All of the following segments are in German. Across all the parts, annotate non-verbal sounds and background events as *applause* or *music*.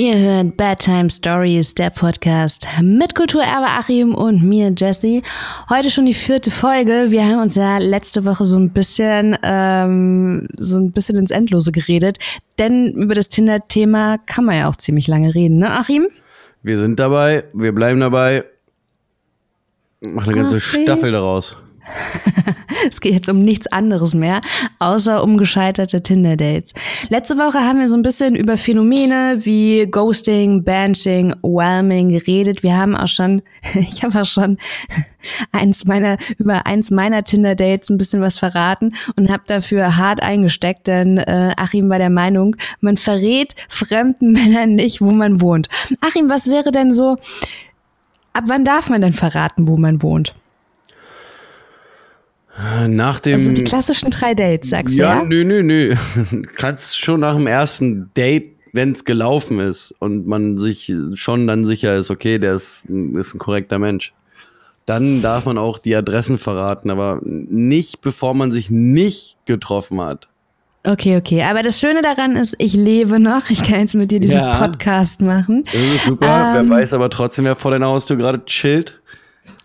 Ihr hört Bedtime Stories, der Podcast mit Kulturerbe Achim und mir, Jesse. Heute schon die vierte Folge. Wir haben uns ja letzte Woche so ein bisschen, ähm, so ein bisschen ins Endlose geredet. Denn über das Tinder-Thema kann man ja auch ziemlich lange reden, ne, Achim? Wir sind dabei, wir bleiben dabei. Mach eine ganze Achim. Staffel daraus. *laughs* es geht jetzt um nichts anderes mehr, außer um gescheiterte Tinder-Dates. Letzte Woche haben wir so ein bisschen über Phänomene wie Ghosting, Banching, Whelming geredet. Wir haben auch schon, *laughs* ich habe auch schon eins meiner, über eins meiner Tinder-Dates ein bisschen was verraten und habe dafür hart eingesteckt, denn äh, Achim war der Meinung, man verrät fremden *laughs* Männern nicht, wo man wohnt. Achim, was wäre denn so, ab wann darf man denn verraten, wo man wohnt? Nach dem. Also die klassischen drei Dates, sagst du? Ja, ja? nö, nö, nö. *laughs* Kannst schon nach dem ersten Date, wenn es gelaufen ist und man sich schon dann sicher ist, okay, der ist, ist ein korrekter Mensch. Dann darf man auch die Adressen verraten, aber nicht, bevor man sich nicht getroffen hat. Okay, okay. Aber das Schöne daran ist, ich lebe noch. Ich kann jetzt mit dir diesen ja. Podcast machen. Das ist super. Ähm, wer weiß aber trotzdem, wer vor deiner Haustür gerade chillt.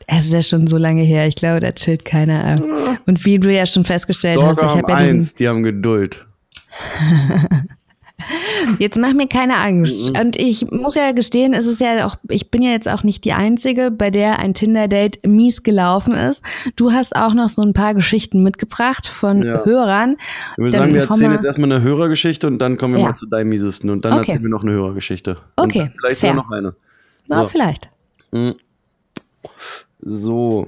Es ist ja schon so lange her. Ich glaube, da chillt keiner ab. Und wie du ja schon festgestellt Stalker hast, ich habe ja eins, die haben Geduld. *laughs* Jetzt mach mir keine Angst. Mhm. Und ich muss ja gestehen, es ist ja auch, ich bin ja jetzt auch nicht die Einzige, bei der ein Tinder-Date mies gelaufen ist. Du hast auch noch so ein paar Geschichten mitgebracht von ja. Hörern. Ich würde sagen, wir erzählen jetzt erstmal eine Hörergeschichte und dann kommen wir ja. mal zu deinem miesesten und dann okay. erzählen wir noch eine Hörergeschichte. Okay. vielleicht sogar noch eine. Ja, so. vielleicht. Mhm. So.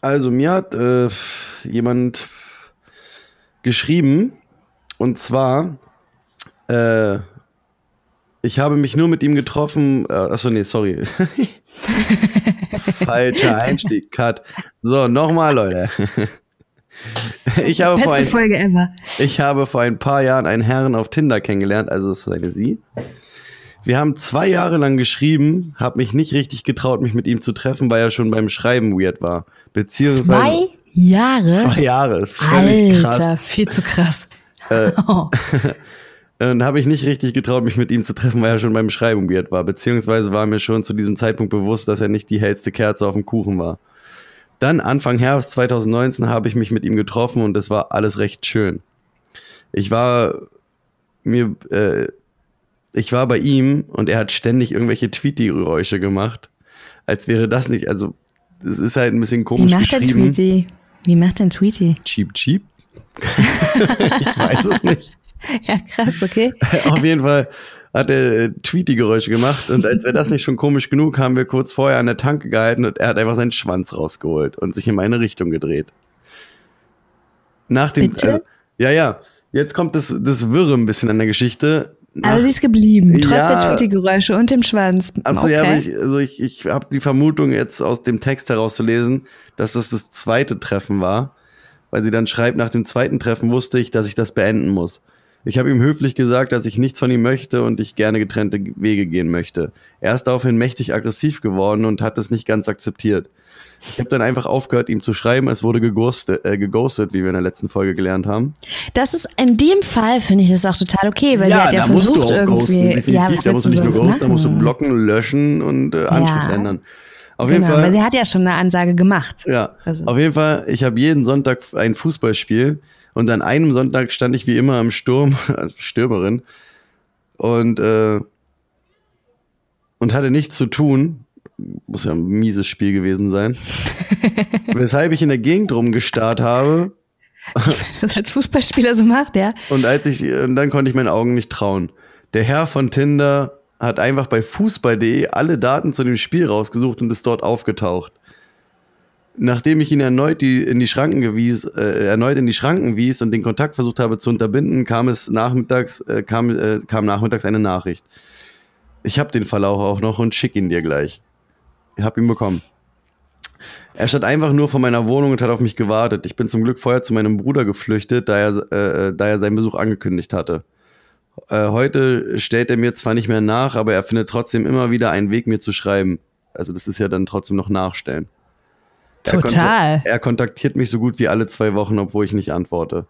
Also, mir hat äh, jemand geschrieben, und zwar, äh, ich habe mich nur mit ihm getroffen. Äh, achso, nee, sorry. *laughs* Falscher Einstieg, Cut. So, nochmal, Leute. *laughs* ich, habe vor ein, ich habe vor ein paar Jahren einen Herrn auf Tinder kennengelernt, also ist eine Sie. Wir haben zwei Jahre lang geschrieben, habe mich nicht richtig getraut, mich mit ihm zu treffen, weil er schon beim Schreiben weird war. Beziehungsweise zwei Jahre? Zwei Jahre, völlig Alter, krass. viel zu krass. Äh, *laughs* oh. *laughs* Dann habe ich nicht richtig getraut, mich mit ihm zu treffen, weil er schon beim Schreiben weird war. Beziehungsweise war mir schon zu diesem Zeitpunkt bewusst, dass er nicht die hellste Kerze auf dem Kuchen war. Dann Anfang Herbst 2019 habe ich mich mit ihm getroffen und es war alles recht schön. Ich war mir äh, ich war bei ihm und er hat ständig irgendwelche Tweety-Geräusche gemacht. Als wäre das nicht, also es ist halt ein bisschen komisch Wie macht der Tweety? Wie macht denn Tweety? Cheap, cheap? *laughs* ich weiß es nicht. Ja, krass, okay. *laughs* Auf jeden Fall hat er äh, Tweety-Geräusche gemacht und als wäre das nicht schon komisch genug, haben wir kurz vorher an der Tanke gehalten und er hat einfach seinen Schwanz rausgeholt und sich in meine Richtung gedreht. Nach dem, Bitte? Also, ja, ja. Jetzt kommt das, das Wirre ein bisschen an der Geschichte. Aber sie ist geblieben, trotz ja, der Tweety-Geräusche und dem Schwanz. Also okay. ja, ich, also ich, ich habe die Vermutung jetzt aus dem Text herauszulesen, dass das das zweite Treffen war, weil sie dann schreibt, nach dem zweiten Treffen wusste ich, dass ich das beenden muss. Ich habe ihm höflich gesagt, dass ich nichts von ihm möchte und ich gerne getrennte Wege gehen möchte. Er ist daraufhin mächtig aggressiv geworden und hat es nicht ganz akzeptiert. Ich habe dann einfach aufgehört, ihm zu schreiben. Es wurde geghostet, äh, geghostet, wie wir in der letzten Folge gelernt haben. Das ist in dem Fall finde ich das auch total okay, weil ja, sie hat ja versucht musst du auch irgendwie. Ghosten, definitiv. Ja, da musst du nicht nur ghosten, da musst du blocken, löschen und äh, Anschrift ja. ändern. Auf jeden genau, Fall. Weil sie hat ja schon eine Ansage gemacht. Ja. Also. Auf jeden Fall. Ich habe jeden Sonntag ein Fußballspiel und an einem Sonntag stand ich wie immer im Sturm, *laughs* als Stürmerin und äh, und hatte nichts zu tun muss ja ein mieses Spiel gewesen sein. *laughs* Weshalb ich in der Gegend rumgestarrt habe. *laughs* das als Fußballspieler so macht, ja. Und als ich, und dann konnte ich meinen Augen nicht trauen. Der Herr von Tinder hat einfach bei fußball.de alle Daten zu dem Spiel rausgesucht und ist dort aufgetaucht. Nachdem ich ihn erneut die, in die Schranken gewies, äh, erneut in die Schranken wies und den Kontakt versucht habe zu unterbinden, kam es nachmittags, äh, kam, äh, kam nachmittags eine Nachricht. Ich habe den Verlauf auch noch und schick ihn dir gleich. Ich habe ihn bekommen. Er stand einfach nur vor meiner Wohnung und hat auf mich gewartet. Ich bin zum Glück vorher zu meinem Bruder geflüchtet, da er, äh, da er seinen Besuch angekündigt hatte. Äh, heute stellt er mir zwar nicht mehr nach, aber er findet trotzdem immer wieder einen Weg, mir zu schreiben. Also das ist ja dann trotzdem noch Nachstellen. Total. Er, er kontaktiert mich so gut wie alle zwei Wochen, obwohl ich nicht antworte.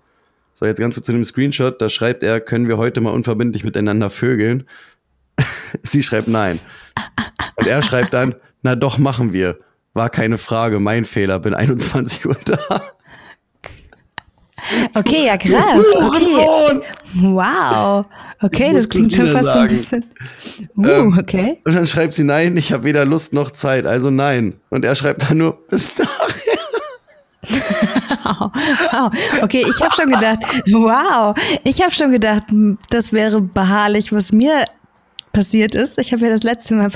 So, jetzt ganz kurz zu dem Screenshot. Da schreibt er, können wir heute mal unverbindlich miteinander vögeln. *laughs* Sie schreibt nein. Und er schreibt dann, na doch, machen wir. War keine Frage, mein Fehler, bin 21 Uhr da. Okay, ja krass. Okay. Wow. Okay, das klingt schon fast so ein bisschen. Uh, Ähm, okay. Und dann schreibt sie nein, ich habe weder Lust noch Zeit, also nein. Und er schreibt dann nur, bis nachher. *laughs* Wow. Okay, ich habe schon gedacht, wow. Ich habe schon gedacht, das wäre beharrlich, was mir passiert ist. Ich habe ja das letzte Mal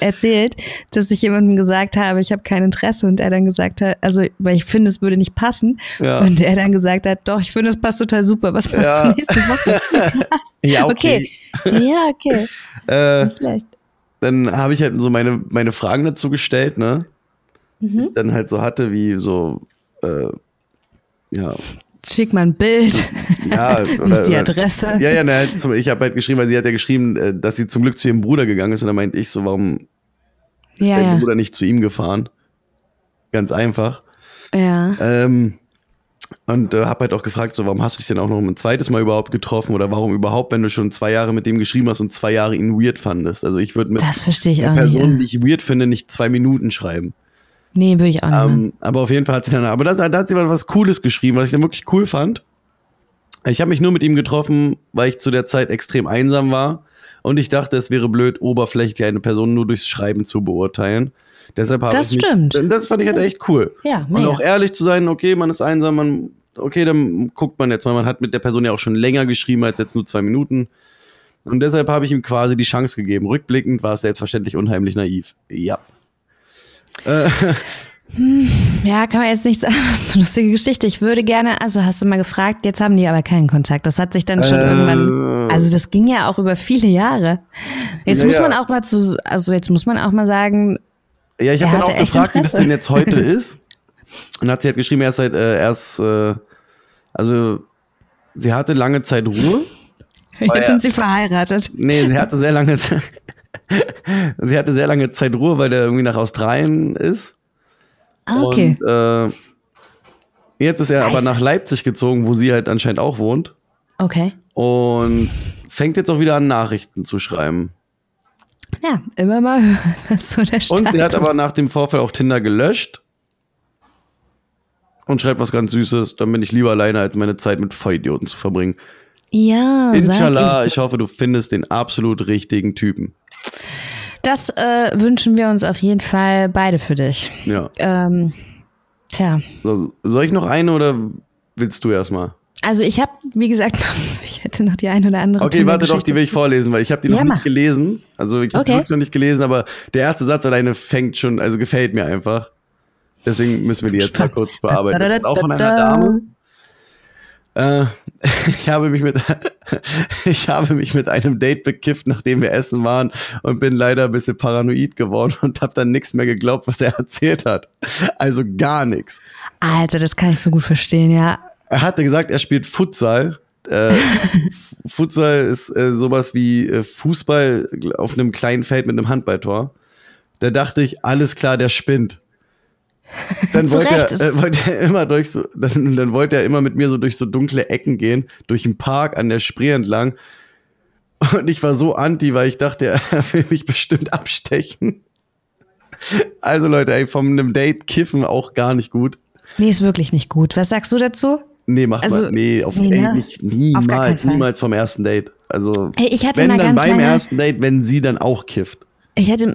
erzählt, dass ich jemandem gesagt habe, ich habe kein Interesse und er dann gesagt hat, also weil ich finde, es würde nicht passen Ja. und er dann gesagt hat, doch, ich finde, es passt total super. Was machst Ja. du nächste Woche? *laughs* Ja, Okay. Ja, okay. *laughs* Äh, schlecht. dann habe ich halt so meine, meine Fragen dazu gestellt, ne? Mhm. Dann halt so hatte, wie so, äh, ja, Schick mal ein Bild. ja, *laughs* Wie ist die Adresse? Ja, ja, zum, ich habe halt geschrieben, weil sie hat ja geschrieben, äh, dass sie zum Glück zu ihrem Bruder gegangen ist und dann meinte ich so, warum ist Ja, dein ja. Bruder nicht zu ihm gefahren? Ganz einfach. Ja. Ähm, und äh, habe halt auch gefragt, so, warum hast du dich denn auch noch ein zweites Mal überhaupt getroffen oder warum überhaupt, wenn du schon zwei Jahre mit dem geschrieben hast und zwei Jahre ihn weird fandest? Also ich würde mit Das verstehe ich einer auch nicht. Person, ja. die ich weird finde, nicht zwei Minuten schreiben. Nee, würde ich auch nicht. Ähm, aber auf jeden Fall hat sie dann, aber da, da hat sie mal was Cooles geschrieben, was ich dann wirklich cool fand. Ich habe mich nur mit ihm getroffen, weil ich zu der Zeit extrem einsam war und ich dachte, es wäre blöd, oberflächlich eine Person nur durchs Schreiben zu beurteilen. Deshalb habe Das ich mich, stimmt. Das fand ich halt echt cool. Ja, Und mega. auch ehrlich zu sein, okay, man ist einsam, man, okay, dann guckt man jetzt mal, man hat mit der Person ja auch schon länger geschrieben als jetzt nur zwei Minuten. Und deshalb habe ich ihm quasi die Chance gegeben. Rückblickend war es selbstverständlich unheimlich naiv. Ja. *laughs* Ja, kann man jetzt nicht sagen, *laughs* das ist eine lustige Geschichte. Ich würde gerne, also hast du mal gefragt, jetzt haben die aber keinen Kontakt. Das hat sich dann schon Äh. irgendwann, also das ging ja auch über viele Jahre. Jetzt Ja, muss man auch mal zu, also jetzt muss man auch mal sagen, Ja, ich habe dann hatte auch gefragt, wie das Interesse. denn jetzt heute *laughs* ist. Und hat sie halt geschrieben, erst seit, äh, erst, äh, also, sie hatte lange Zeit Ruhe. jetzt ja. sind sie verheiratet. Nee, sie hatte sehr lange Zeit, sie hatte sehr lange Zeit Ruhe, weil der irgendwie nach Australien ist. Ah, okay. Und, äh, jetzt ist er aber Nice. nach Leipzig gezogen, wo sie halt anscheinend auch wohnt. Okay. Und fängt jetzt auch wieder an, Nachrichten zu schreiben. Ja, immer mal *laughs* was so der Status. Und sie hat aber nach dem Vorfall auch Tinder gelöscht. Und schreibt was ganz Süßes, dann bin ich lieber alleine, als meine Zeit mit Vollidioten zu verbringen. ja, Inshallah, ich. ich hoffe, du findest den absolut richtigen Typen. Das äh, wünschen wir uns auf jeden Fall beide für dich. Ja. Ähm, tja. So, soll ich noch eine oder willst du erstmal? Also ich habe, wie gesagt, *laughs* ich hätte noch die ein oder andere. Okay, warte doch, die will ich vorlesen, weil ich habe die noch Ja, nicht mach. gelesen. Also ich habe Okay. wirklich noch nicht gelesen, aber der erste Satz alleine fängt schon, also gefällt mir einfach. Deswegen müssen wir die jetzt mal kurz bearbeiten. Das ist auch von einer Da, da, da. Dame. Äh, *laughs* ich habe mich mit *laughs* ich habe mich mit einem Date bekifft, nachdem wir essen waren und bin leider ein bisschen paranoid geworden und habe dann nichts mehr geglaubt, was er *laughs* erzählt hat. Also gar nichts. Alter, das kann ich so gut verstehen, ja. Er hatte gesagt, er spielt Futsal. Äh, Futsal ist äh, sowas wie äh, Fußball auf einem kleinen Feld mit einem Handballtor. Da dachte ich, alles klar, der spinnt. *laughs* Dann wollte er, äh, wollte er immer durch so, *laughs* dann, dann wollte er immer mit mir so durch so dunkle Ecken gehen, durch den Park an der Spree entlang. Und ich war so anti, weil ich dachte, *laughs* er will mich bestimmt abstechen. Also Leute, ey, von einem Date kiffen auch gar nicht gut. Nee, ist wirklich nicht gut. Was sagst du dazu? Nee, mach Also, mal. Nee, auf, nee, ey, ne? nicht, niemals, niemals vom ersten Date. Also, Ey, ich hatte wenn mal dann beim lange- ersten Date, wenn sie dann auch kifft. Ich hatte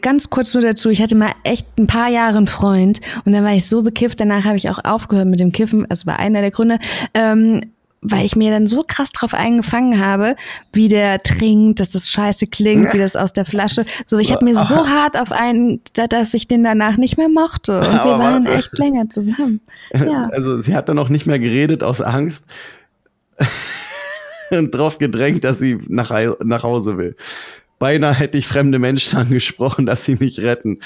ganz kurz nur dazu, ich hatte mal echt ein paar Jahre einen Freund und dann war ich so bekifft, danach habe ich auch aufgehört mit dem Kiffen, also war einer der Gründe, ähm, weil ich mir dann so krass drauf eingefangen habe, wie der trinkt, dass das scheiße klingt, wie das aus der Flasche. So, ich habe mir so *laughs* hart auf einen, da- dass ich den danach nicht mehr mochte. Und wir waren echt länger zusammen. *laughs* Ja. Also, sie hat dann auch nicht mehr geredet aus Angst *laughs* und drauf gedrängt, dass sie nach, nach Hause will. Beinahe hätte ich fremde Menschen *laughs* angesprochen, dass sie mich retten.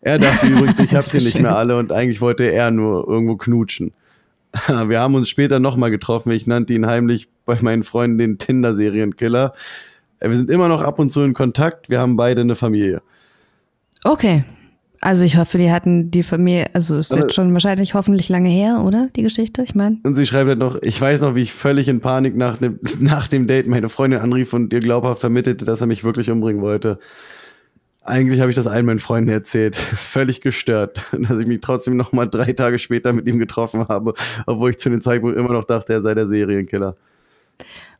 Er dachte übrigens, ich hab *laughs* sie nicht mehr alle und eigentlich wollte er nur irgendwo knutschen. *laughs* Wir haben uns später nochmal getroffen. Ich nannte ihn heimlich bei meinen Freunden den Tinder-Serienkiller. Wir sind immer noch ab und zu in Kontakt. Wir haben beide eine Familie. Okay. Also ich hoffe, die hatten die Familie, also ist jetzt schon wahrscheinlich hoffentlich lange her, oder? Die Geschichte, ich meine. Und sie schreibt halt noch, ich weiß noch, wie ich völlig in Panik nach dem, *laughs* nach dem Date meine Freundin anrief und ihr glaubhaft vermittelte, dass er mich wirklich umbringen wollte. Eigentlich habe ich das allen meinen Freunden erzählt. *laughs* Völlig gestört, *laughs* dass ich mich trotzdem noch mal drei Tage später mit ihm getroffen habe, obwohl ich zu dem Zeitpunkt immer noch dachte, er sei der Serienkiller.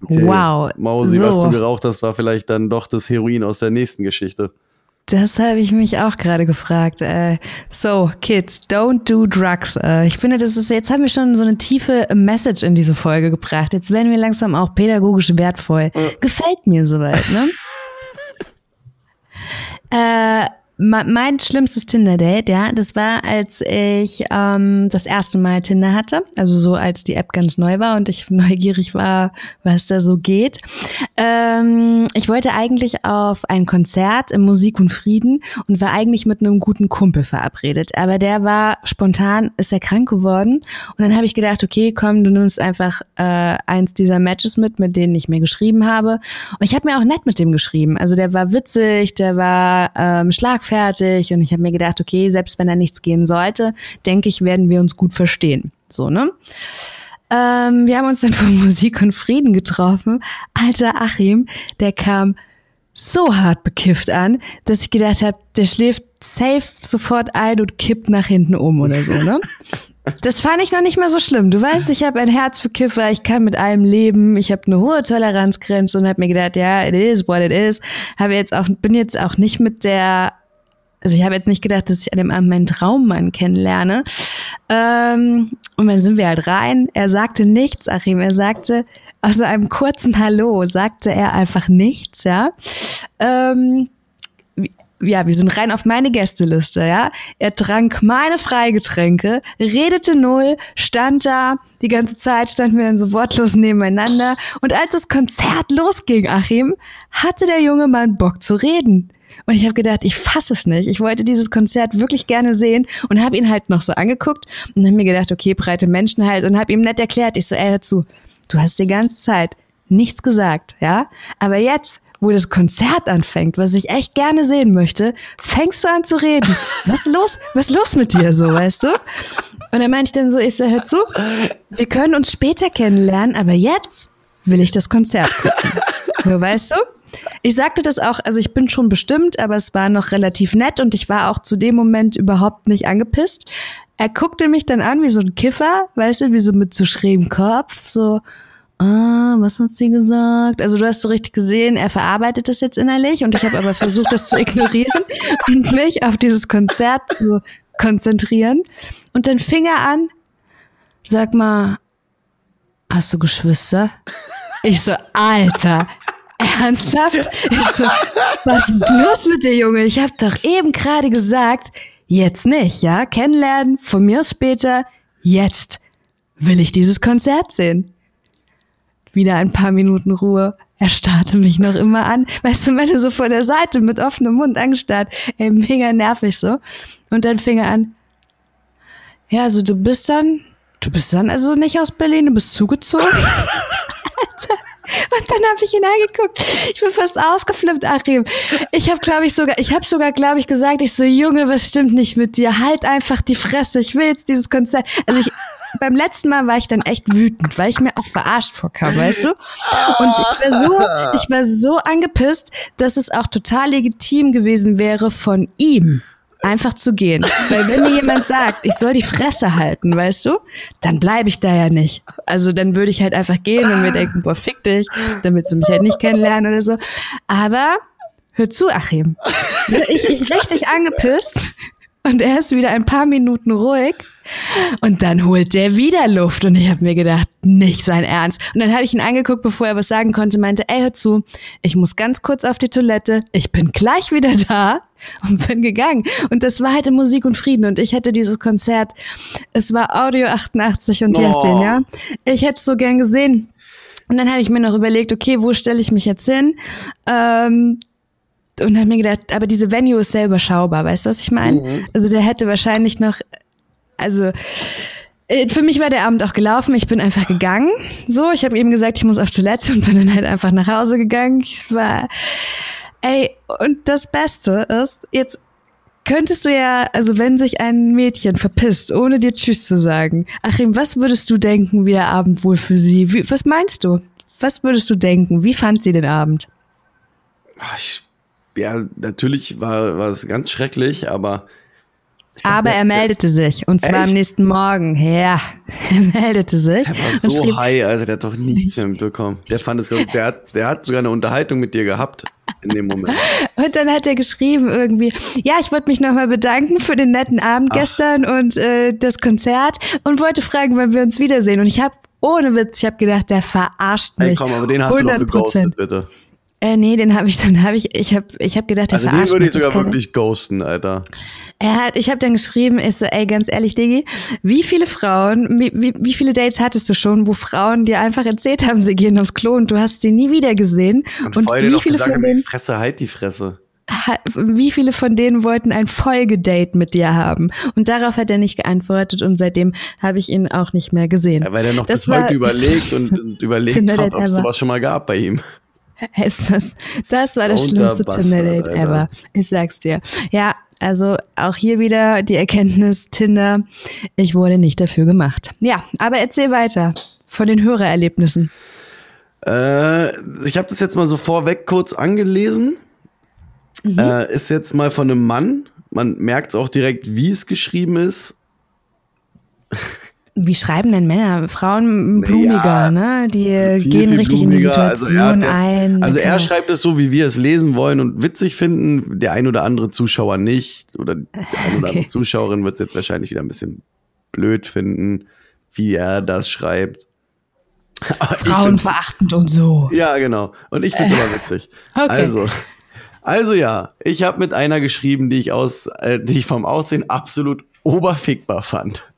Wow. Mausi, was So. du geraucht hast, war vielleicht dann doch das Heroin aus der nächsten Geschichte. Das habe ich mich auch gerade gefragt. Äh, so, Kids, don't do drugs. Äh, ich finde, das ist, jetzt haben wir schon so eine tiefe Message in diese Folge gebracht. Jetzt werden wir langsam auch pädagogisch wertvoll. Gefällt mir soweit, ne? *laughs* äh, mein schlimmstes Tinder-Date, ja, das war, als ich ähm, das erste Mal Tinder hatte. Also so, als die App ganz neu war und ich *laughs* neugierig war, was da so geht. Ähm, ich wollte eigentlich auf ein Konzert im Musik und Frieden und war eigentlich mit einem guten Kumpel verabredet. Aber der war spontan, ist er krank geworden. Und dann habe ich gedacht, okay, komm, du nimmst einfach äh, eins dieser Matches mit, mit denen ich mir geschrieben habe. Und ich habe mir auch nett mit dem geschrieben. Also der war witzig, der war ähm, schlagfertig und ich habe mir gedacht, okay, selbst wenn da nichts gehen sollte, denke ich, werden wir uns gut verstehen. So, ne? Ähm, wir haben uns dann von *laughs* Musik und Frieden getroffen. Alter Achim, der kam so hart bekifft an, dass ich gedacht habe, der schläft safe sofort ein und kippt nach hinten um oder so, ne? *laughs* Das fand ich noch nicht mal so schlimm. Du weißt, ich habe ein Herz für Kiffer, ich kann mit allem leben, ich habe eine hohe Toleranzgrenze und habe mir gedacht, ja, it is what it is. Habe jetzt auch bin jetzt auch nicht mit der also ich habe jetzt nicht gedacht, dass ich an dem Abend meinen Traummann kennenlerne. Ähm, und dann sind wir halt rein. Er sagte nichts, Achim. Er sagte, außer einem kurzen Hallo, sagte er einfach nichts, ja. Ähm, ja, wir sind rein auf meine Gästeliste, ja. Er trank meine Freigetränke, redete null, stand da, die ganze Zeit standen wir dann so wortlos nebeneinander. Und als das Konzert losging, Achim, hatte der junge Mann Bock zu reden. Und ich habe gedacht, ich fasse es nicht. Ich wollte dieses Konzert wirklich gerne sehen und habe ihn halt noch so angeguckt und habe mir gedacht, okay, breite Menschen halt und habe ihm nett erklärt. Ich so, ey, hör zu, du hast die ganze Zeit nichts gesagt, ja? Aber jetzt, wo das Konzert anfängt, was ich echt gerne sehen möchte, fängst du an zu reden. Was los? Was los mit dir so, weißt du? Und dann meinte ich dann so, ich so, hör zu, wir können uns später kennenlernen, aber jetzt will ich das Konzert gucken. So, weißt du? Ich sagte das auch, also ich bin schon bestimmt, aber es war noch relativ nett und ich war auch zu dem Moment überhaupt nicht angepisst. Er guckte mich dann an wie so ein Kiffer, weißt du, wie so mit so schrägem Kopf, so, ah, was hat sie gesagt? Also du hast so richtig gesehen, er verarbeitet das jetzt innerlich und ich habe aber versucht, das zu ignorieren *laughs* und mich auf dieses Konzert zu konzentrieren. Und dann fing er an, sag mal, hast du Geschwister? Ich so, Alter, ernsthaft? So, was los mit dir, Junge? Ich hab doch eben gerade gesagt, jetzt nicht, ja? Kennenlernen, von mir aus später, jetzt will ich dieses Konzert sehen. Wieder ein paar Minuten Ruhe. Er starrte mich noch immer an. Weißt du, wenn er so vor der Seite mit offenem Mund angestarrt, ey, mega nervig so. Und dann fing er an, ja, also du bist dann, du bist dann also nicht aus Berlin, du bist zugezogen. *laughs* Und dann habe ich ihn angeguckt. Ich bin fast ausgeflippt, Achim. Ich habe, glaube ich, sogar, ich habe sogar, glaube ich, gesagt, ich so, Junge, was stimmt nicht mit dir? Halt einfach die Fresse. Ich will jetzt dieses Konzert. Also ich, beim letzten Mal war ich dann echt wütend, weil ich mir auch verarscht vorkam, weißt du? Und ich war so, ich war so angepisst, dass es auch total legitim gewesen wäre von ihm einfach zu gehen. Weil wenn mir jemand sagt, ich soll die Fresse halten, weißt du, dann bleibe ich da ja nicht. Also dann würde ich halt einfach gehen und mir denken, boah, fick dich, damit sie mich halt nicht kennenlernen oder so. Aber hör zu, Achim. Ich, ich richtig angepisst und er ist wieder ein paar Minuten ruhig und dann holt der wieder Luft und ich habe mir gedacht, nicht sein Ernst. Und dann habe ich ihn angeguckt, bevor er was sagen konnte, meinte, ey, hör zu, ich muss ganz kurz auf die Toilette, ich bin gleich wieder da *laughs* und bin gegangen. Und das war halt in Musik und Frieden und ich hätte dieses Konzert, es war Audio 88 und Oh. Ja. Ich hätte es so gern gesehen. Und dann habe ich mir noch überlegt, okay, wo stelle ich mich jetzt hin? Ähm, und habe mir gedacht, aber diese Venue ist sehr überschaubar, weißt du, was ich meine? Also der hätte wahrscheinlich noch, also äh, für mich war der Abend auch gelaufen. Ich bin einfach gegangen. So, ich habe eben gesagt, ich muss auf Toilette und bin dann halt einfach nach Hause gegangen. Ich war, ey, und das Beste ist, jetzt könntest du ja, also wenn sich ein Mädchen verpisst, ohne dir Tschüss zu sagen, Achim, was würdest du denken, wie der Abend wohl für sie? Wie, was meinst du? Was würdest du denken? Wie fand sie den Abend? Ich, ja, natürlich war, war es ganz schrecklich, aber aber er meldete sich. Und zwar Echt? am nächsten Morgen. Ja, *laughs* er meldete sich. Er war so schrieb, high, also der hat doch nichts mehr mitbekommen. Der fand es, der hat, der hat sogar eine Unterhaltung mit dir gehabt in dem Moment. *laughs* Und dann hat er geschrieben irgendwie, ja, ich wollte mich nochmal bedanken für den netten Abend Ach. gestern und äh, das Konzert und wollte fragen, wann wir uns wiedersehen. Und ich habe ohne Witz, ich habe gedacht, der verarscht mich. Ey, komm, aber den hast 100%. du noch geghostet, bitte. Äh, nee, den habe ich dann habe ich ich habe ich habe gedacht, der also den würde ich sogar wirklich ghosten, Alter. Er hat ich habe dann geschrieben, ist so, ey, ganz ehrlich, Diggi, wie viele Frauen, wie, wie, wie viele Dates hattest du schon, wo Frauen dir einfach erzählt haben, sie gehen aufs Klo und du hast sie nie wieder gesehen und, und wie viele gesagt, von denen Fresse halt die Fresse. Wie viele von denen wollten ein Folgedate mit dir haben? Und darauf hat er nicht geantwortet und seitdem habe ich ihn auch nicht mehr gesehen. Ja, weil er noch das bis heute überlegt *laughs* und, und überlegt hat, ob es sowas schon mal gab bei ihm. *laughs* ist das, das war das schlimmste Tinder-Date ever. Ich sag's dir. Ja, also auch hier wieder die Erkenntnis, Tinder, ich wurde nicht dafür gemacht. Ja, aber erzähl weiter von den Hörererlebnissen. Äh, ich habe das jetzt mal so vorweg kurz angelesen. Mhm. Äh, ist jetzt mal von einem Mann. Man merkt es auch direkt, wie es geschrieben ist. Wie schreiben denn Männer? Frauen blumiger, ja, ne? Die viel, gehen viel richtig in die Situation also er, ein. Also er schreibt es so, wie wir es lesen wollen und witzig finden. Der ein oder andere Zuschauer nicht. Oder die *laughs* ein oder andere Zuschauerin wird es jetzt wahrscheinlich wieder ein bisschen blöd finden, wie er das schreibt. *laughs* Frauenverachtend und so. Ja, genau. Und ich finde es aber witzig. *laughs* Okay. Also, also ja, ich habe mit einer geschrieben, die ich aus, äh, die ich vom Aussehen absolut oberfickbar fand.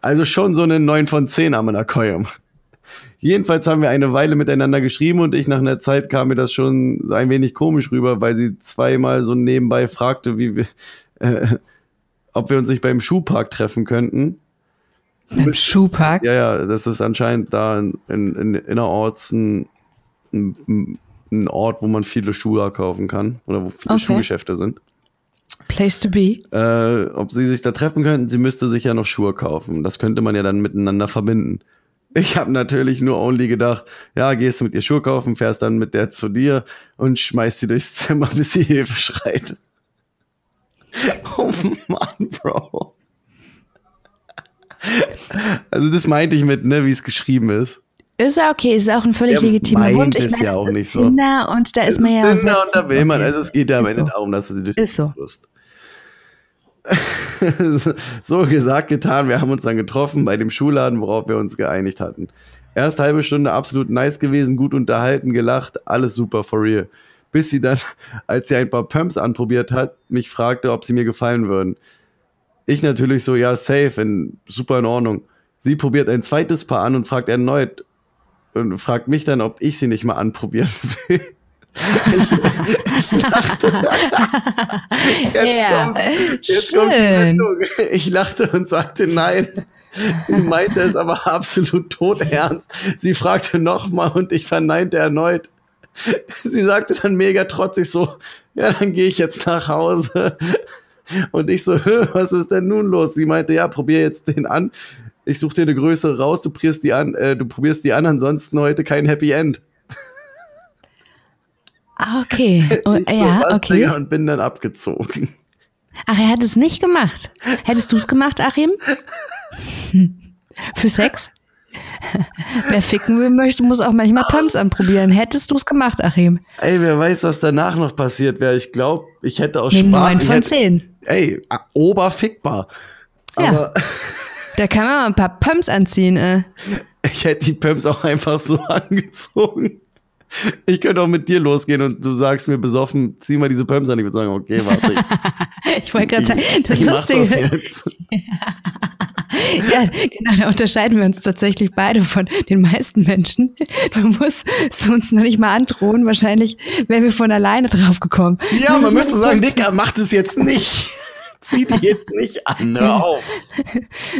Also schon so eine 9 von 10 am Aquarium. Jedenfalls haben wir eine Weile miteinander geschrieben und ich nach einer Zeit kam mir das schon ein wenig komisch rüber, weil sie zweimal so nebenbei fragte, wie wir, äh, ob wir uns nicht beim Schuhpark treffen könnten. Beim Schuhpark? Ja, ja, das ist anscheinend da in, in, in innerorts ein, ein, ein, Ort, wo man viele Schuhe kaufen kann oder wo viele okay. Schuhgeschäfte sind. Place to be. Äh, ob sie sich da treffen könnten, sie müsste sich ja noch Schuhe kaufen. Das könnte man ja dann miteinander verbinden. Ich habe natürlich nur only gedacht, ja, gehst du mit ihr Schuhe kaufen, fährst dann mit der zu dir und schmeißt sie durchs Zimmer, *laughs* bis sie Hilfe schreit. *laughs* Oh Mann, Bro. Also das meinte ich mit, ne, wie es geschrieben ist. Ist ja okay, ist auch ein völlig Der legitimer Wunsch. Ich ist meine, ja auch nicht so. Kinder und da ist man ja auch. Kinder und da will man, also es geht ja am Ende so. darum, dass du dich ist so. wirst. *laughs* so gesagt, getan. Wir haben uns dann getroffen bei dem Schuhladen, worauf wir uns geeinigt hatten. Erst halbe Stunde absolut nice gewesen, gut unterhalten, gelacht, alles super for real. Bis sie dann, *laughs* als sie ein paar Pumps anprobiert hat, mich fragte, ob sie mir gefallen würden. Ich natürlich so, ja, safe, in, super in Ordnung. Sie probiert ein zweites Paar an und fragt erneut und fragt mich dann, ob ich sie nicht mal anprobieren *laughs* will. Ich, lachte. Jetzt, ja, kommt, jetzt schön. kommt Ich lachte und sagte nein. Sie meinte es aber absolut todernst. Sie fragte nochmal und ich verneinte erneut. Sie sagte dann mega trotzig so, ja, dann gehe ich jetzt nach Hause. Und ich so, *laughs* was ist denn nun los? Sie meinte, ja, probier jetzt den an. Ich suche dir eine Größe raus, du probierst die an, äh, du probierst die an, ansonsten heute kein Happy End. Ah, okay. *laughs* Oh, ja, okay. Und bin dann abgezogen. Ach, er hat es nicht gemacht. Hättest du es gemacht, Achim? Für Sex? Wer ficken möchte, muss auch manchmal Pumps anprobieren. Hättest du es gemacht, Achim? Ey, wer weiß, was danach noch passiert wäre. Ich glaube, ich hätte aus Spaß... 9 von 10. Ey, oberfickbar. Ja. Aber da kann man mal ein paar Pumps anziehen, ey. *laughs* Ich hätte die Pumps auch einfach so *laughs* angezogen. *laughs* Ich könnte auch mit dir losgehen und du sagst mir besoffen, zieh mal diese Pumps an. Ich würde sagen, okay, warte. Ich, *laughs* ich wollte gerade sagen, das ich Lustige das jetzt. *laughs* ja, genau, da unterscheiden wir uns tatsächlich beide von den meisten Menschen. Du musst es uns noch nicht mal androhen. Wahrscheinlich wären wir von alleine drauf gekommen. Ja, man müsste sagen, Dicker, mach das jetzt nicht. Zieh die jetzt nicht an, hör auf.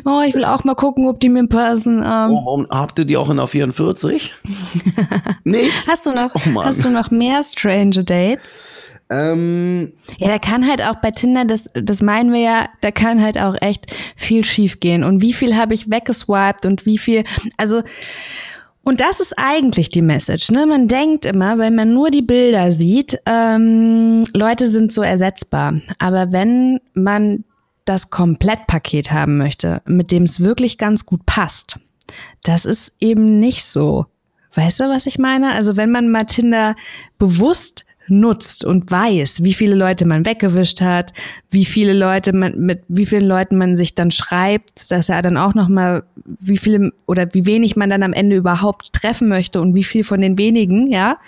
Oh, ich will auch mal gucken, ob die mir passen. Ähm. Oh, habt ihr die auch in der 44? *laughs* nee. Hast du noch, oh hast du noch mehr Strange Dates? Ähm, Ja, da kann halt auch bei Tinder, das, das meinen wir ja, da kann halt auch echt viel schief gehen. Und wie viel habe ich weggeswiped und wie viel, also, und das ist eigentlich die Message, ne? Man denkt immer, wenn man nur die Bilder sieht, ähm, Leute sind so ersetzbar. Aber wenn man das Komplettpaket haben möchte, mit dem es wirklich ganz gut passt, das ist eben nicht so. Weißt du, was ich meine? Also wenn man mal Tinder bewusst nutzt und weiß, wie viele Leute man weggewischt hat, wie viele Leute man mit wie vielen Leuten man sich dann schreibt, dass er dann auch noch mal wie viele oder wie wenig man dann am Ende überhaupt treffen möchte und wie viel von den wenigen, ja,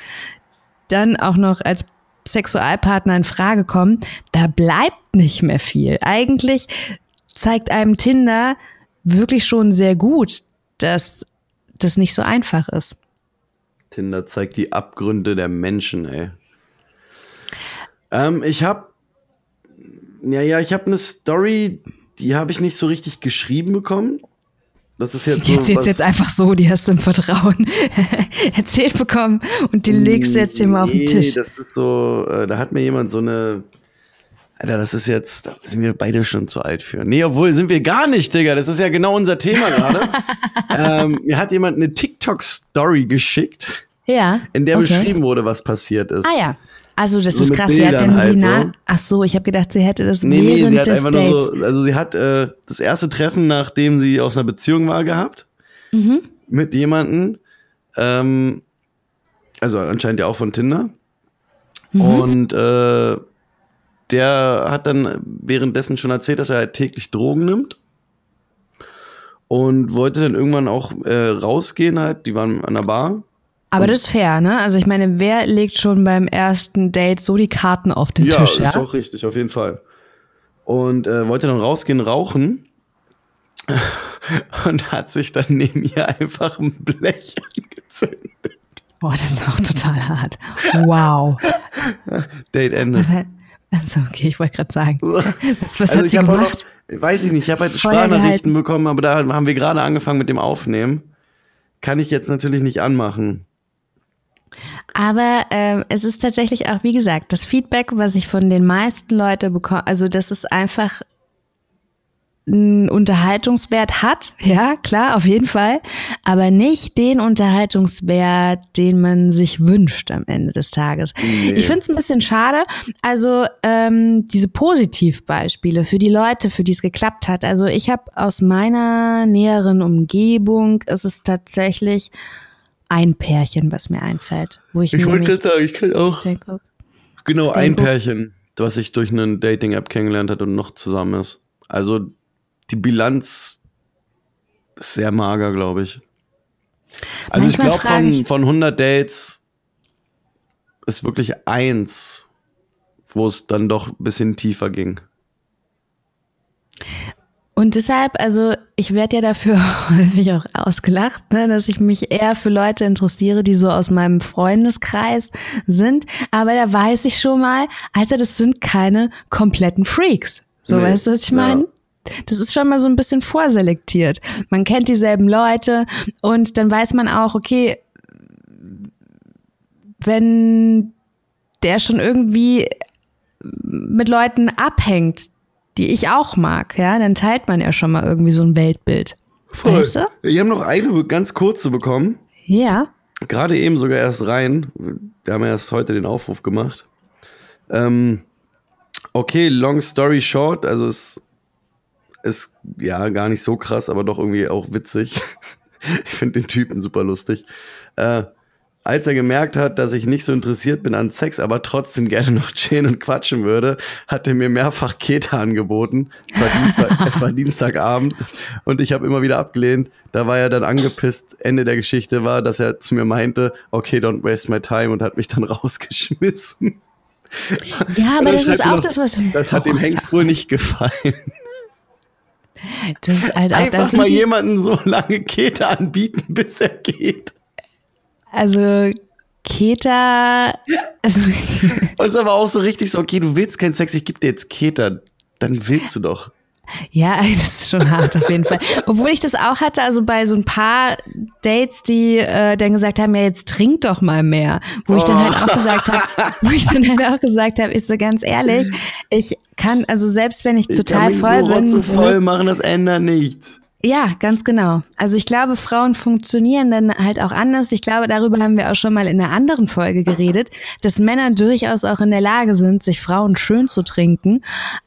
dann auch noch als Sexualpartner in Frage kommen, da bleibt nicht mehr viel. Eigentlich zeigt einem Tinder wirklich schon sehr gut, dass das nicht so einfach ist. Tinder zeigt die Abgründe der Menschen, ey. Ähm, ich habe, ja, ja, ich habe eine Story, die habe ich nicht so richtig geschrieben bekommen. Das ist jetzt so erzählst was, jetzt einfach so, die hast du im Vertrauen *laughs* erzählt bekommen und die legst du jetzt hier mal auf den Nee, Tisch. Das ist so, äh, da hat mir jemand so eine. Alter, das ist jetzt, da sind wir beide schon zu alt für. Nee, obwohl sind wir gar nicht, Digga. Das ist ja genau unser Thema gerade. *laughs* ähm, mir hat jemand eine TikTok-Story geschickt, Ja. in der okay. beschrieben wurde, was passiert ist. Ah ja. Also das So ist krass. Sie hat Bildern dann die halt Na so. Ach so, ich habe gedacht, sie hätte das Nee, während nee, sie hat des einfach Dates. nur so, also sie hat äh, das erste Treffen, nachdem sie aus einer Beziehung war, gehabt. Mhm. Mit jemanden. Ähm, also anscheinend ja auch von Tinder. Mhm. Und äh, der hat dann währenddessen schon erzählt, dass er halt täglich Drogen nimmt. Und wollte dann irgendwann auch äh, rausgehen halt. Die waren an der Bar. Aber das ist fair, ne? Also ich meine, wer legt schon beim ersten Date so die Karten auf den Ja, Tisch, ja? ist auch richtig, auf jeden Fall. Und äh, wollte dann rausgehen, rauchen. *laughs* Und hat sich dann neben ihr einfach ein Blech angezündet. Boah, das ist auch total hart. Wow. Date Ende. *laughs* Also okay, ich wollte gerade sagen. Was, was also hat sie auch noch, gemacht? weiß ich nicht, ich habe halt Feuer Sprachnachrichten bekommen, aber da haben wir gerade angefangen mit dem Aufnehmen. Kann ich jetzt natürlich nicht anmachen. Aber ähm, es ist tatsächlich auch, wie gesagt, das Feedback, was ich von den meisten Leuten bekomme, also dass es einfach einen Unterhaltungswert hat, *laughs* ja, klar, auf jeden Fall, aber nicht den Unterhaltungswert, den man sich wünscht am Ende des Tages. Ich finde es ein bisschen schade. Also ähm, diese Positivbeispiele für die Leute, für die es geklappt hat. Also ich habe aus meiner näheren Umgebung, es ist tatsächlich ein Pärchen, was mir einfällt, wo ich, Ich wollte gerade sagen, ich kenne auch denke, genau ein Denke- Pärchen, was sich durch eine Dating-App kennengelernt hat und noch zusammen ist. Also die Bilanz ist sehr mager, glaube ich. Also ich Manchmal glaube, frage von, ich- von 100 Dates ist wirklich eins, wo es dann doch ein bisschen tiefer ging. Und deshalb, also ich werde ja dafür *laughs* häufig auch ausgelacht, ne, dass ich mich eher für Leute interessiere, die so aus meinem Freundeskreis sind. Aber da weiß ich schon mal, Alter, das sind keine kompletten Freaks. So, Nee, weißt du, was ich ja. meine? Das ist schon mal so ein bisschen vorselektiert. Man kennt dieselben Leute und dann weiß man auch, okay, wenn der schon irgendwie mit Leuten abhängt, die ich auch mag, ja, dann teilt man ja schon mal irgendwie so ein Weltbild. Weißt du? Wir haben noch eine ganz kurze bekommen. Ja. Gerade eben sogar erst rein. Wir haben erst heute den Aufruf gemacht. Ähm, okay, long story short, also es ist ja gar nicht so krass, aber doch irgendwie auch witzig. *laughs* ich finde den Typen super lustig. Äh, als er gemerkt hat, dass ich nicht so interessiert bin an Sex, aber trotzdem gerne noch chillen und quatschen würde, hat er mir mehrfach Keta angeboten. Es war, Dienstag, *laughs* es war Dienstagabend und ich habe immer wieder abgelehnt. Da war er dann angepisst. Ende der Geschichte war, dass er zu mir meinte, okay, don't waste my time und hat mich dann *laughs* rausgeschmissen. Ja, aber das ist auch noch, das, was. Das hat dem Hengst wohl nicht gefallen. Das ist halt auch Einfach mal jemanden so lange Keta anbieten, bis er geht. Also, Keta. Also, *laughs* es ist aber auch so richtig so, okay, du willst keinen Sex, ich gebe dir jetzt Keta. Dann willst du doch. Ja, *laughs* das ist schon hart auf jeden Fall. Obwohl ich das auch hatte, also bei so ein paar Dates, die äh, dann gesagt haben, ja, jetzt trink doch mal mehr. Wo ich dann halt auch gesagt habe, wo ich dann halt auch gesagt habe, ist so ganz ehrlich, ich kann, also selbst wenn ich, Ich total voll so bin. voll machen, das ändert nichts. Ja, ganz genau. Also ich glaube, Frauen funktionieren dann halt auch anders. Ich glaube, darüber haben wir auch schon mal in einer anderen Folge geredet, dass Männer durchaus auch in der Lage sind, sich Frauen schön zu trinken,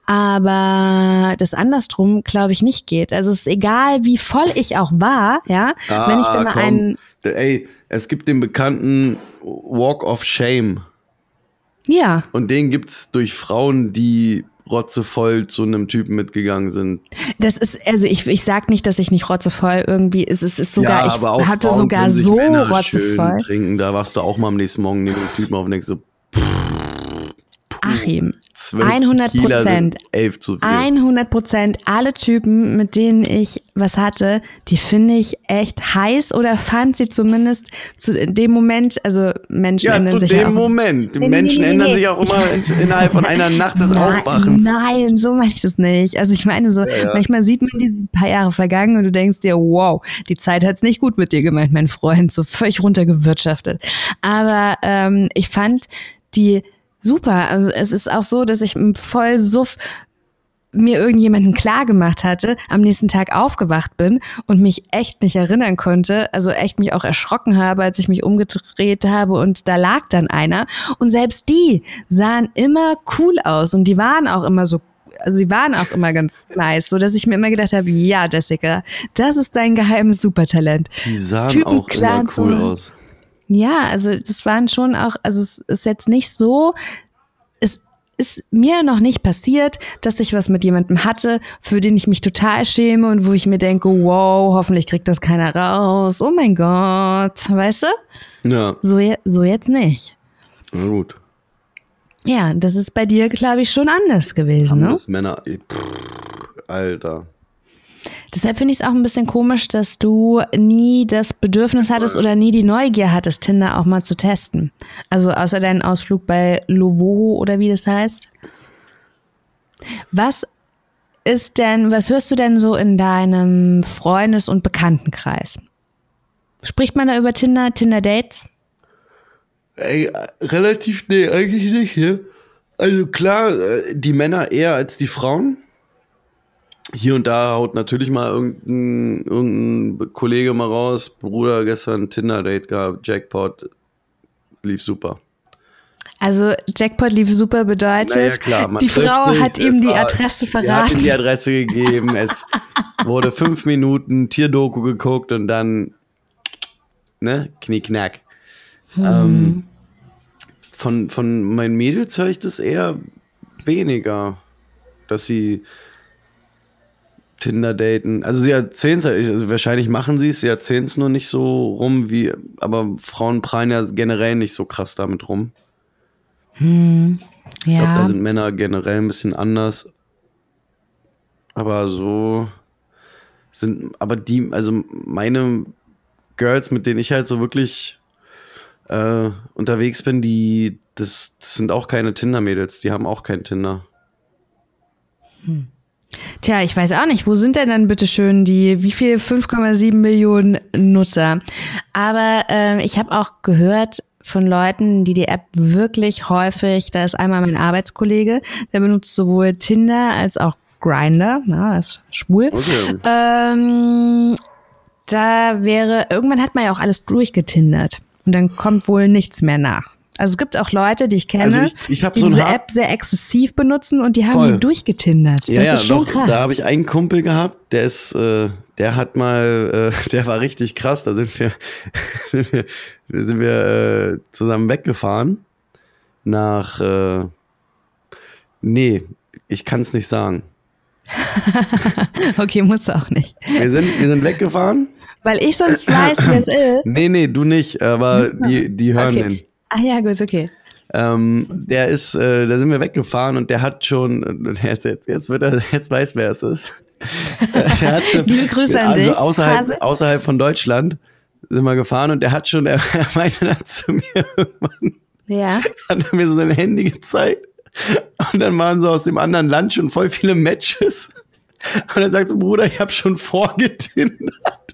aber das andersrum, glaube ich, nicht geht. Also es ist egal, wie voll ich auch war, ja, wenn ich dann mal Ah, komm. einen, Ey, es gibt den bekannten Walk of Shame. ja, Und den gibt's durch Frauen, die rotzevoll zu einem Typen mitgegangen sind. das ist, also ich, ich sag nicht, dass ich nicht rotzevoll irgendwie, es ist, es ist sogar, ich aber auch hatte sogar so rotzevoll. trinken. Da warst du auch mal am nächsten Morgen neben dem Typen auf und denkst so, Achim, 12 100 Kieler Prozent. sind 11 zu viel. 100 Prozent. Alle Typen, mit denen ich was hatte, die finde ich echt heiß oder fand sie zumindest zu dem Moment, also Menschen ja, ändern zu sich dem ja auch. Moment. Die Nee, Menschen nee, nee, ändern sich auch immer in, innerhalb von einer Nacht des Nein, Aufwachens. Nein, so meine ich das nicht. Also ich meine so, manchmal sieht man diese paar Jahre vergangen und du denkst dir, wow, die Zeit hat's nicht gut mit dir gemeint, mein Freund, so völlig runtergewirtschaftet. Aber ähm, ich fand die super. Also es ist auch so, dass ich im Vollsuff mir irgendjemanden klar gemacht hatte, am nächsten Tag aufgewacht bin und mich echt nicht erinnern konnte, also echt mich auch erschrocken habe, als ich mich umgedreht habe und da lag dann einer und selbst die sahen immer cool aus und die waren auch immer so also die waren auch immer ganz nice, so dass ich mir immer gedacht habe, ja Jessica, das ist dein geheimes Supertalent. Die sahen Typen auch immer cool aus. Ja, also das waren schon auch, also es ist jetzt nicht so, es ist mir noch nicht passiert, dass ich was mit jemandem hatte, für den ich mich total schäme und wo ich mir denke, wow, hoffentlich kriegt das keiner raus. Oh mein Gott, weißt du? Ja, So, so jetzt nicht. na gut. Ja, das ist bei dir, glaube ich, schon anders gewesen, ne? Das Männer, pff, Alter. Deshalb finde ich es auch ein bisschen komisch, dass du nie das Bedürfnis hattest oder nie die Neugier hattest, Tinder auch mal zu testen. Also außer deinen Ausflug bei Lovoho oder wie das heißt. Was ist denn, was hörst du denn so in deinem Freundes- und Bekanntenkreis? Spricht man da über Tinder, Tinder-Dates? Ey, relativ, nee, eigentlich nicht, hier. Also klar, äh, die Männer eher als die Frauen. Hier und da haut natürlich mal irgendein, irgendein Kollege mal raus. Bruder, gestern Tinder-Date gehabt, Jackpot. Lief super. Also Jackpot lief super bedeutet, Naja, klar, die Frau sich, hat ihm die war- Adresse Er hat verraten. ihm die Adresse gegeben. Es *laughs* wurde fünf Minuten Tierdoku geguckt und dann, ne, Knickknack. Ähm, von, von meinen Mädels höre ich das eher weniger, dass sie Tinder daten. Also sie erzählen es, also wahrscheinlich machen sie es, sie erzählen es nur nicht so rum wie, aber Frauen prallen ja generell nicht so krass damit rum. Ich glaube, ja. da sind Männer generell ein bisschen anders. Aber so sind, aber die, also meine Girls, mit denen ich halt so wirklich äh, unterwegs bin, die, das, das sind auch keine Tinder-Mädels, die haben auch kein Tinder. Tja, ich weiß auch nicht, wo sind denn dann bitte schön die, wie viel 5,7 Millionen Nutzer? Aber äh, ich habe auch gehört von Leuten, die die App wirklich häufig, da ist einmal mein Arbeitskollege, der benutzt sowohl Tinder als auch Grinder, na, ist schwul. Okay. Ähm, da wäre, irgendwann hat man ja auch alles durchgetindert und dann kommt wohl nichts mehr nach. Also es gibt auch Leute, die ich kenne, Also ich- ich die so diese App sehr exzessiv benutzen und die haben Voll. die durchgetindert. Ja, das ja, ist schon doch, krass. da habe ich einen Kumpel gehabt, der ist, äh, der hat mal, äh, *laughs* der war richtig krass, da sind wir, *laughs* sind wir, sind wir äh, zusammen weggefahren nach, äh, nee, ich kann es nicht sagen. *laughs* Okay, musst du auch nicht. Wir sind, wir sind weggefahren. Weil ich sonst weiß, wer es ist. Nee, nee, du nicht, aber die, die hören den. Ah ja, gut, okay. Ähm, der ist, äh, da sind wir weggefahren und der hat schon, *laughs* jetzt, jetzt, jetzt wird er, *laughs* jetzt weiß, wer es ist. *laughs* der hat schon, Liebe Grüße an also dich, außerhalb, Hase. außerhalb von Deutschland sind wir gefahren und der hat schon, er, er meinte dann zu mir irgendwann, Ja. hat er mir so sein Handy gezeigt und dann waren so aus dem anderen Land schon voll viele Matches. Und dann sagt sie, Bruder, ich habe schon vorgetindert.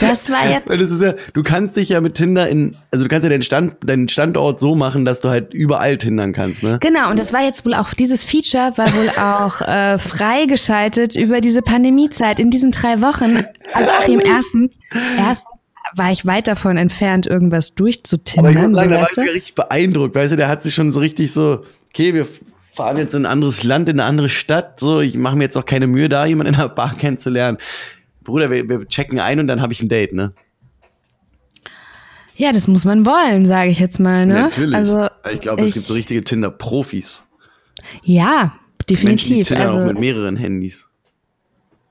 Das war jetzt. Weil das ist ja, du kannst dich ja mit Tinder in, also du kannst ja deinen, Stand, deinen Standort so machen, dass du halt überall tindern kannst, ne? Genau, und das war jetzt wohl auch, dieses Feature war wohl auch äh, freigeschaltet über diese Pandemiezeit in diesen drei Wochen. Also Achim, erstens, erstens war ich weit davon entfernt, irgendwas durchzutindern. Aber ich muss sagen, so, da war ich ja richtig beeindruckt, weißt du, der hat sich schon so richtig so, okay, wir fahren jetzt in ein anderes Land, in eine andere Stadt, so, ich mache mir jetzt auch keine Mühe, da jemanden in einer Bar kennenzulernen. Bruder, wir, wir checken ein und dann habe ich ein Date, ne? Ja, das muss man wollen, sage ich jetzt mal. Ne? Natürlich. Also, ich glaube, es gibt so richtige Tinder-Profis. Ja, Menschen, die definitiv. Tinder Also auch mit mehreren Handys.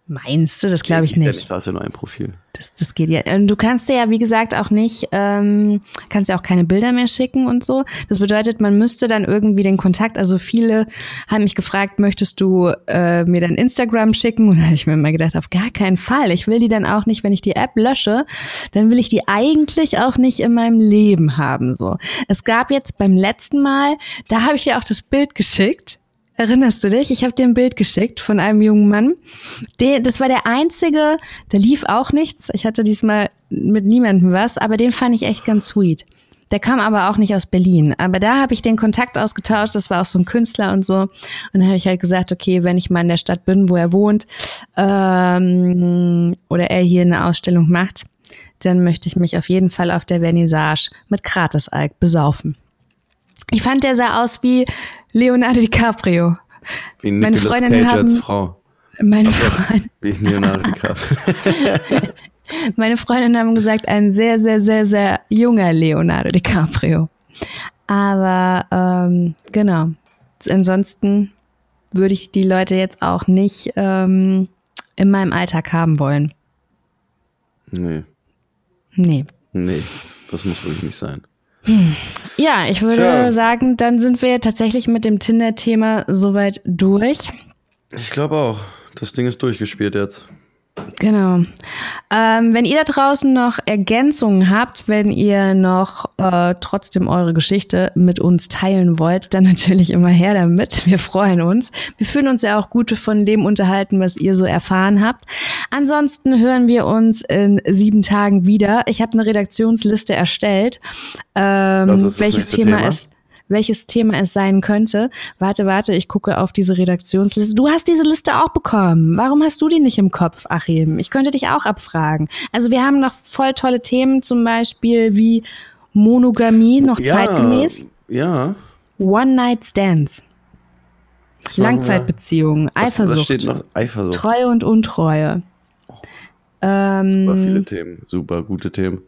Meinst du? Das glaube ich nicht. Ist ja nur ein Profil. Das, das geht ja. Und Du kannst dir ja, wie gesagt, auch nicht, ähm, kannst ja auch keine Bilder mehr schicken und so. Das bedeutet, man müsste dann irgendwie den Kontakt, also viele haben mich gefragt, möchtest du äh, mir dein Instagram schicken? Und da habe ich mir immer gedacht, auf gar keinen Fall. Ich will die dann auch nicht, wenn ich die App lösche, dann will ich die eigentlich auch nicht in meinem Leben haben. So. Es gab jetzt beim letzten Mal, da habe ich dir auch das Bild geschickt. Erinnerst du dich? Ich habe dir ein Bild geschickt von einem jungen Mann. Der, das war der einzige, da lief auch nichts. Ich hatte diesmal mit niemandem was, aber den fand ich echt ganz sweet. Der kam aber auch nicht aus Berlin. Aber da habe ich den Kontakt ausgetauscht. Das war auch so ein Künstler und so. Und dann habe ich halt gesagt, okay, wenn ich mal in der Stadt bin, wo er wohnt, ähm, oder er hier eine Ausstellung macht, dann möchte ich mich auf jeden Fall auf der Vernissage mit Gratis-Alk besaufen. Ich fand, der sah aus wie Leonardo DiCaprio. Wie Meine Nicolas Freundinnen Cage als haben- Frau. Meine, Freund, Wie Leonardo DiCaprio. *laughs* meine Freundinnen haben gesagt, ein sehr, sehr, sehr, sehr junger Leonardo DiCaprio. Aber ähm, genau. Ansonsten würde ich die Leute jetzt auch nicht ähm, in meinem Alltag haben wollen. Nee, Nee. nee, das muss wirklich nicht sein. Ja, ich würde Tja. sagen, dann sind wir tatsächlich mit dem Tinder-Thema soweit durch. Ich glaube auch. Das Ding ist durchgespielt jetzt. Genau. Ähm, wenn ihr da draußen noch Ergänzungen habt, wenn ihr noch äh, trotzdem eure Geschichte mit uns teilen wollt, dann *laughs* natürlich immer her damit. Wir freuen uns. Wir fühlen uns ja auch gut von dem unterhalten, was ihr so erfahren habt. Ansonsten hören wir uns in sieben Tagen wieder. Ich habe eine Redaktionsliste erstellt, ähm, Was welches Thema Thema? es welches Thema es sein könnte. Warte, warte, ich gucke auf diese Redaktionsliste. Du hast diese Liste auch bekommen. Warum hast du die nicht im Kopf, Achim? Ich könnte dich auch abfragen. Also wir haben noch voll tolle Themen, zum Beispiel wie Monogamie, noch zeitgemäß. Ja. One-Night-Stands. Langzeitbeziehungen, Was, Eifersucht, was steht noch? Eifersucht. Treue und Untreue. Ähm, Super viele Themen. Super gute Themen.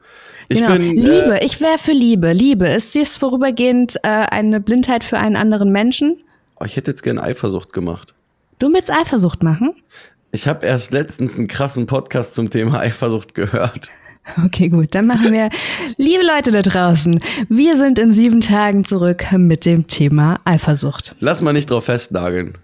Ich genau. bin. Äh, Liebe, ich wäre für Liebe. Liebe, ist dies vorübergehend äh, eine Blindheit für einen anderen Menschen? oh, ich hätte jetzt gerne Eifersucht gemacht. Du willst Eifersucht machen? Ich habe erst letztens einen krassen Podcast zum Thema Eifersucht gehört. *laughs* Okay, gut. Dann machen wir, liebe Leute da draußen, wir sind in sieben Tagen zurück mit dem Thema Eifersucht. Lass mal nicht drauf festnageln.